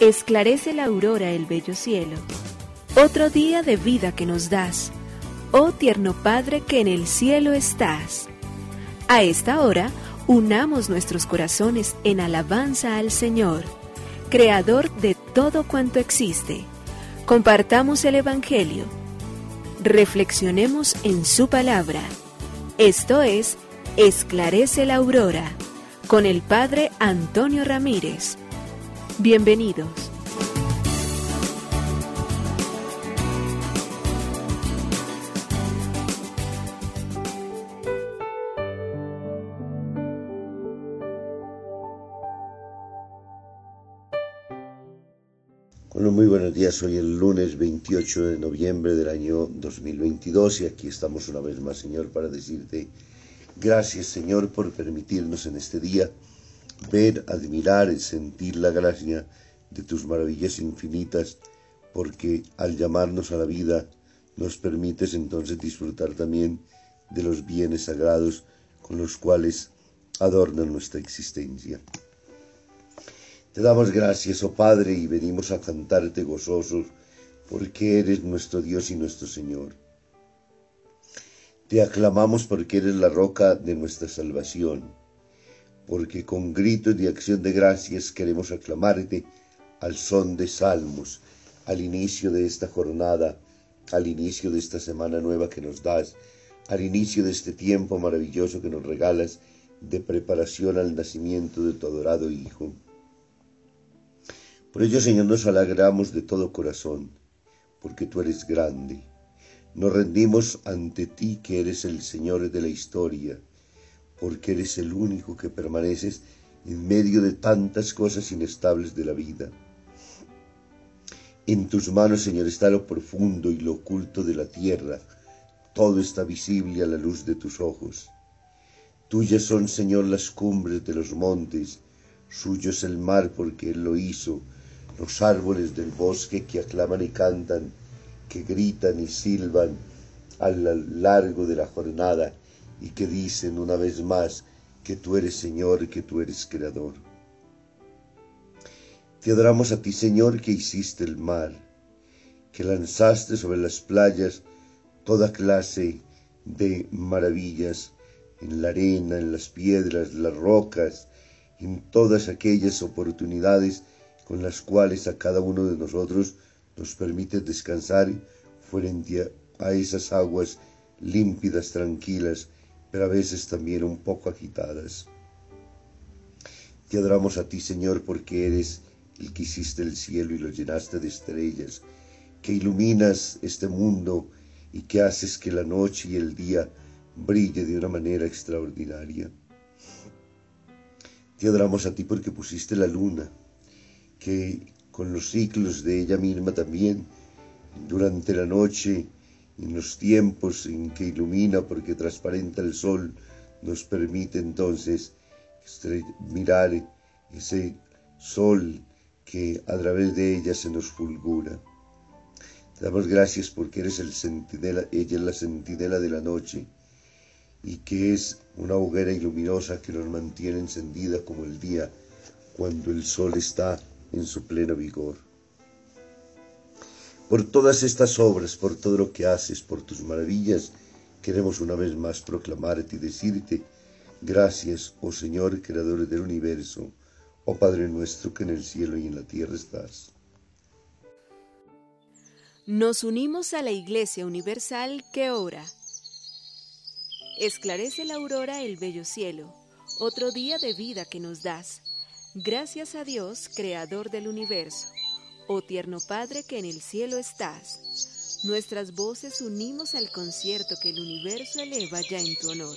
Esclarece la aurora el bello cielo. Otro día de vida que nos das, oh tierno Padre que en el cielo estás. A esta hora, unamos nuestros corazones en alabanza al Señor, Creador de todo cuanto existe. Compartamos el Evangelio. Reflexionemos en su palabra. Esto es, Esclarece la Aurora, con el Padre Antonio Ramírez. Bienvenidos. Bueno, muy buenos días. Hoy el lunes 28 de noviembre del año 2022 y aquí estamos una vez más, Señor, para decirte gracias, Señor, por permitirnos en este día ver, admirar y sentir la gracia de tus maravillas infinitas, porque al llamarnos a la vida nos permites entonces disfrutar también de los bienes sagrados con los cuales adornan nuestra existencia. Te damos gracias, oh Padre, y venimos a cantarte gozosos, porque eres nuestro Dios y nuestro Señor. Te aclamamos porque eres la roca de nuestra salvación, porque con gritos de acción de gracias queremos aclamarte al son de salmos, al inicio de esta jornada, al inicio de esta semana nueva que nos das, al inicio de este tiempo maravilloso que nos regalas de preparación al nacimiento de tu adorado Hijo. Por ello, Señor, nos alegramos de todo corazón, porque tú eres grande. Nos rendimos ante ti, que eres el Señor de la historia, porque eres el único que permaneces en medio de tantas cosas inestables de la vida. En tus manos, Señor, está lo profundo y lo oculto de la tierra. Todo está visible a la luz de tus ojos. Tuyas son, Señor, las cumbres de los montes, suyo es el mar porque Él lo hizo, los árboles del bosque que aclaman y cantan, que gritan y silban a lo largo de la jornada y que dicen una vez más que tú eres Señor y que tú eres Creador. Te adoramos a ti, Señor, que hiciste el mar, que lanzaste sobre las playas toda clase de maravillas, en la arena, en las piedras, las rocas, en todas aquellas oportunidades con las cuales a cada uno de nosotros nos permite descansar frente a esas aguas límpidas, tranquilas, pero a veces también un poco agitadas. Te adoramos a ti, Señor, porque eres el que hiciste el cielo y lo llenaste de estrellas, que iluminas este mundo y que haces que la noche y el día brille de una manera extraordinaria. Te adoramos a ti porque pusiste la luna, que con los ciclos de ella misma también, durante la noche, en los tiempos en que ilumina porque transparenta el sol, nos permite entonces mirar ese sol que a través de ella se nos fulgura. Te damos gracias porque eres el centinela, ella es la centinela de la noche y que es una hoguera iluminosa que nos mantiene encendida como el día cuando el sol está en su pleno vigor. Por todas estas obras, por todo lo que haces, por tus maravillas, queremos una vez más proclamarte y decirte, gracias, oh Señor, Creador del universo, oh Padre nuestro que en el cielo y en la tierra estás. Nos unimos a la Iglesia Universal que ora. Esclarece la aurora el bello cielo, otro día de vida que nos das Gracias a Dios, Creador del universo, oh tierno Padre que en el cielo estás. Nuestras voces unimos al concierto que el universo eleva ya en tu honor.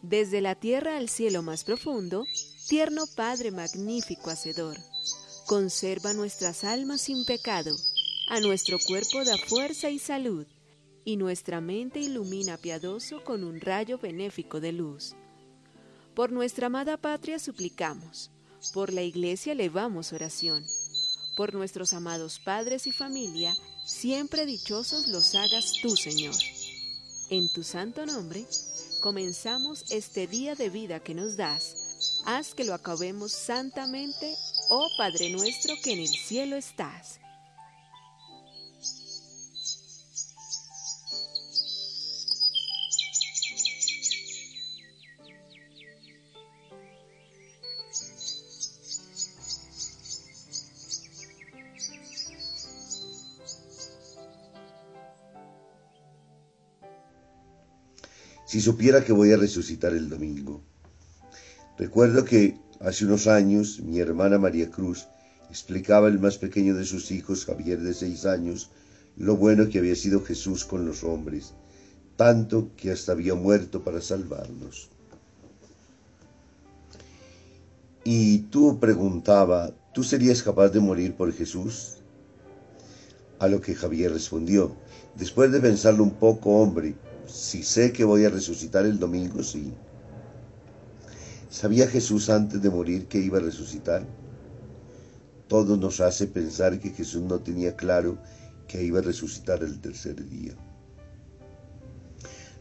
Desde la tierra al cielo más profundo, tierno Padre magnífico hacedor, conserva nuestras almas sin pecado, a nuestro cuerpo da fuerza y salud, y nuestra mente ilumina piadoso con un rayo benéfico de luz. Por nuestra amada patria suplicamos, por la iglesia elevamos oración. Por nuestros amados padres y familia, siempre dichosos los hagas tú, Señor. En tu santo nombre, comenzamos este día de vida que nos das. Haz que lo acabemos santamente. oh Padre nuestro que en el cielo estás. Si supiera que voy a resucitar el domingo. Recuerdo que hace unos años mi hermana María Cruz explicaba al más pequeño de sus hijos, Javier de seis años, lo bueno que había sido Jesús con los hombres, tanto que hasta había muerto para salvarnos. Y tú preguntaba, ¿tú serías capaz de morir por Jesús? A lo que Javier respondió, después de pensarlo un poco, hombre, si sé que voy a resucitar el domingo, sí. ¿Sabía Jesús antes de morir que iba a resucitar? Todo nos hace pensar que Jesús no tenía claro que iba a resucitar el tercer día.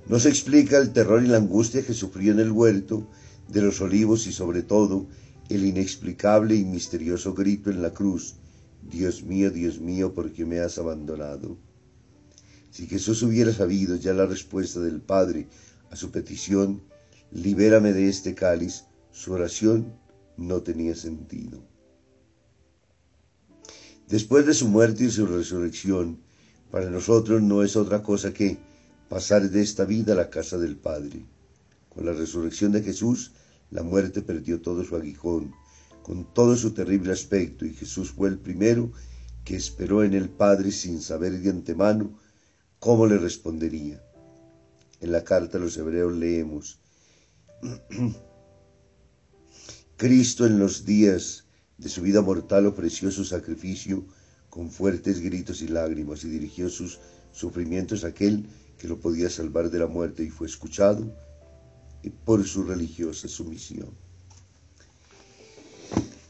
Nos explica el terror y la angustia que sufrió en el huerto de los olivos y sobre todo el inexplicable y misterioso grito en la cruz, Dios mío, Dios mío, ¿por qué me has abandonado? Si Jesús hubiera sabido ya la respuesta del Padre a su petición, libérame de este cáliz, su oración no tenía sentido. Después de su muerte y su resurrección, para nosotros no es otra cosa que pasar de esta vida a la casa del Padre. Con la resurrección de Jesús, la muerte perdió todo su aguijón, con todo su terrible aspecto, y Jesús fue el primero que esperó en el Padre sin saber de antemano ¿Cómo le respondería? En la carta a los hebreos leemos, Cristo en los días de su vida mortal ofreció su sacrificio con fuertes gritos y lágrimas y dirigió sus sufrimientos a aquel que lo podía salvar de la muerte y fue escuchado por su religiosa sumisión.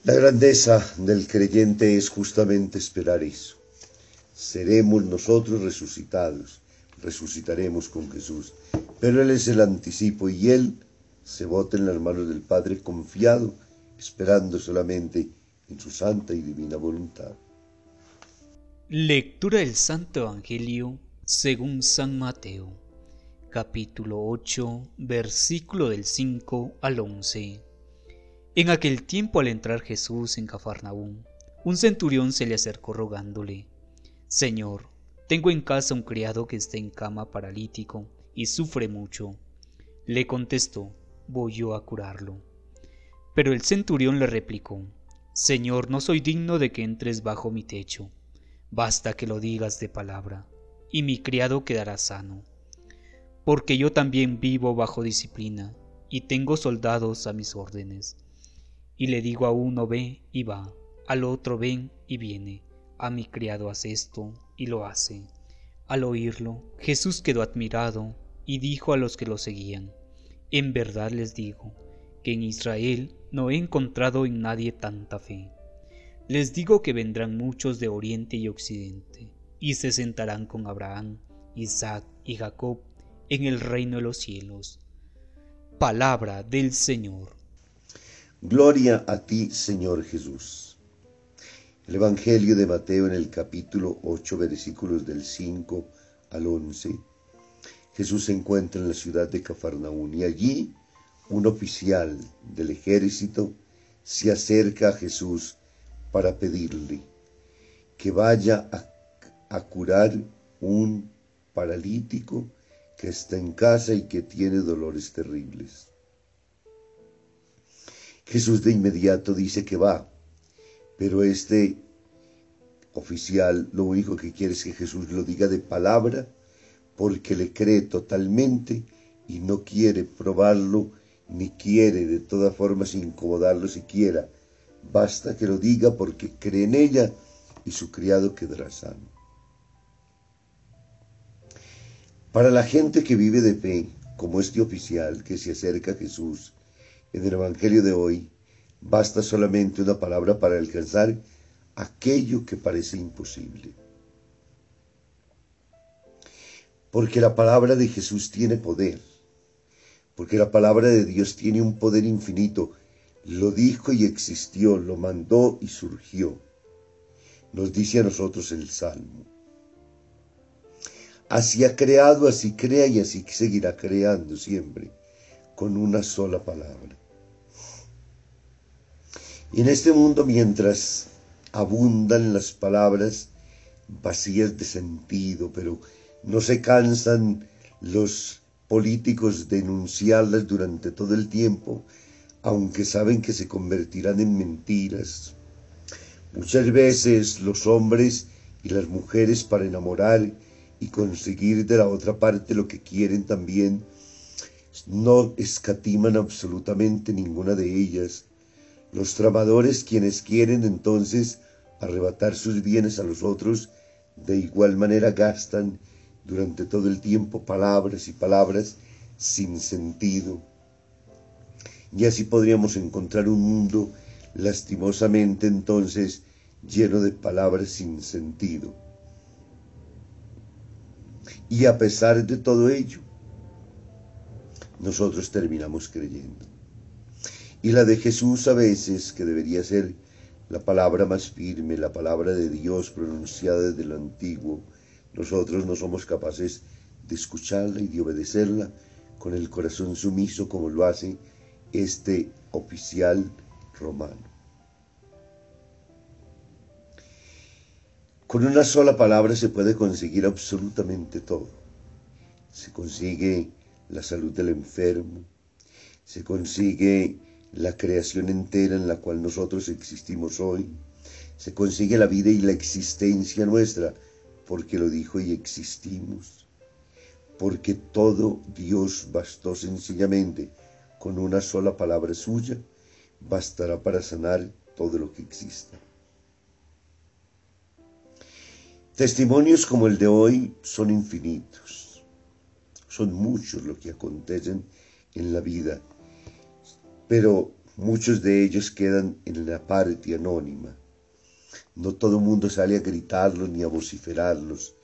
La grandeza del creyente es justamente esperar eso seremos nosotros resucitados, resucitaremos con Jesús. Pero Él es el anticipo y Él se bota en las manos del Padre confiado, esperando solamente en su santa y divina voluntad. Lectura del Santo Evangelio según San Mateo, capítulo 8, versículo del 5 al 11. En aquel tiempo al entrar Jesús en Cafarnaúm, un centurión se le acercó rogándole, Señor, tengo en casa un criado que está en cama paralítico y sufre mucho. Le contestó, voy yo a curarlo. Pero el centurión le replicó, Señor, no soy digno de que entres bajo mi techo. Basta que lo digas de palabra, y mi criado quedará sano. Porque yo también vivo bajo disciplina, y tengo soldados a mis órdenes. Y le digo a uno ve y va, al otro ven y viene a mi criado hace esto, y lo hace. Al oírlo, Jesús quedó admirado y dijo a los que lo seguían, En verdad les digo, que en Israel no he encontrado en nadie tanta fe. Les digo que vendrán muchos de oriente y occidente, y se sentarán con Abraham, Isaac y Jacob en el reino de los cielos. Palabra del Señor. Gloria a ti, Señor Jesús. El Evangelio de Mateo en el capítulo 8, versículos del 5 al 11. Jesús se encuentra en la ciudad de Cafarnaún y allí un oficial del ejército se acerca a Jesús para pedirle que vaya a, a curar un paralítico que está en casa y que tiene dolores terribles. Jesús de inmediato dice que va pero este oficial lo único que quiere es que Jesús lo diga de palabra porque le cree totalmente y no quiere probarlo ni quiere de todas formas incomodarlo siquiera. Basta que lo diga porque cree en ella y su criado quedará sano. Para la gente que vive de fe, como este oficial que se acerca a Jesús en el Evangelio de hoy, Basta solamente una palabra para alcanzar aquello que parece imposible. Porque la palabra de Jesús tiene poder, porque la palabra de Dios tiene un poder infinito lo dijo y existió, lo mandó y surgió. Nos dice a nosotros el Salmo. Así ha creado, así crea y así seguirá creando siempre, con una sola palabra. Y en este mundo, mientras abundan las palabras vacías de sentido, pero no se cansan los políticos de enunciarlas durante todo el tiempo, aunque saben que se convertirán en mentiras. Muchas veces los hombres y las mujeres para enamorar y conseguir de la otra parte lo que quieren también, no escatiman absolutamente ninguna de ellas, los tramadores quienes quieren entonces arrebatar sus bienes a los otros, de igual manera gastan durante todo el tiempo palabras y palabras sin sentido. Y así podríamos encontrar un mundo lastimosamente entonces lleno de palabras sin sentido. Y a pesar de todo ello, nosotros terminamos creyendo y la de Jesús a veces, que debería ser la palabra más firme, la palabra de Dios pronunciada desde lo antiguo, nosotros no somos capaces de escucharla y de obedecerla con el corazón sumiso como lo hace este oficial romano. Con una sola palabra se puede conseguir absolutamente todo. Se consigue la salud del enfermo, se consigue la creación entera en la cual nosotros existimos hoy. Se consigue la vida y la existencia nuestra porque lo dijo y existimos. Porque todo Dios bastó sencillamente con una sola palabra suya, bastará para sanar todo lo que exista. Testimonios como el de hoy son infinitos. Son muchos los que acontecen en la vida pero muchos de ellos quedan en la parte anónima. No todo el mundo sale a gritarlos ni a vociferarlos.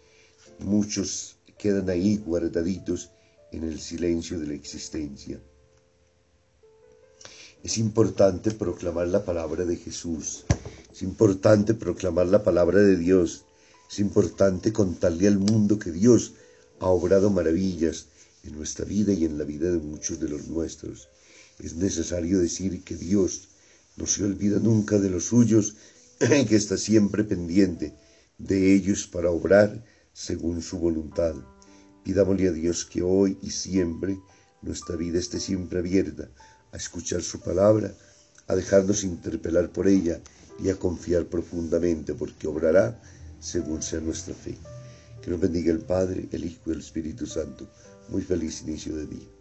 Muchos quedan ahí guardaditos en el silencio de la existencia. Es importante proclamar la palabra de Jesús. Es importante proclamar la palabra de Dios. Es importante contarle al mundo que Dios ha obrado maravillas en nuestra vida y en la vida de muchos de los nuestros. Es necesario decir que Dios no se olvida nunca de los suyos, que está siempre pendiente de ellos para obrar según su voluntad. Pidámosle a Dios que hoy y siempre nuestra vida esté siempre abierta a escuchar su palabra, a dejarnos interpelar por ella y a confiar profundamente porque obrará según sea nuestra fe. Que nos bendiga el Padre, el Hijo y el Espíritu Santo. Muy feliz inicio de día.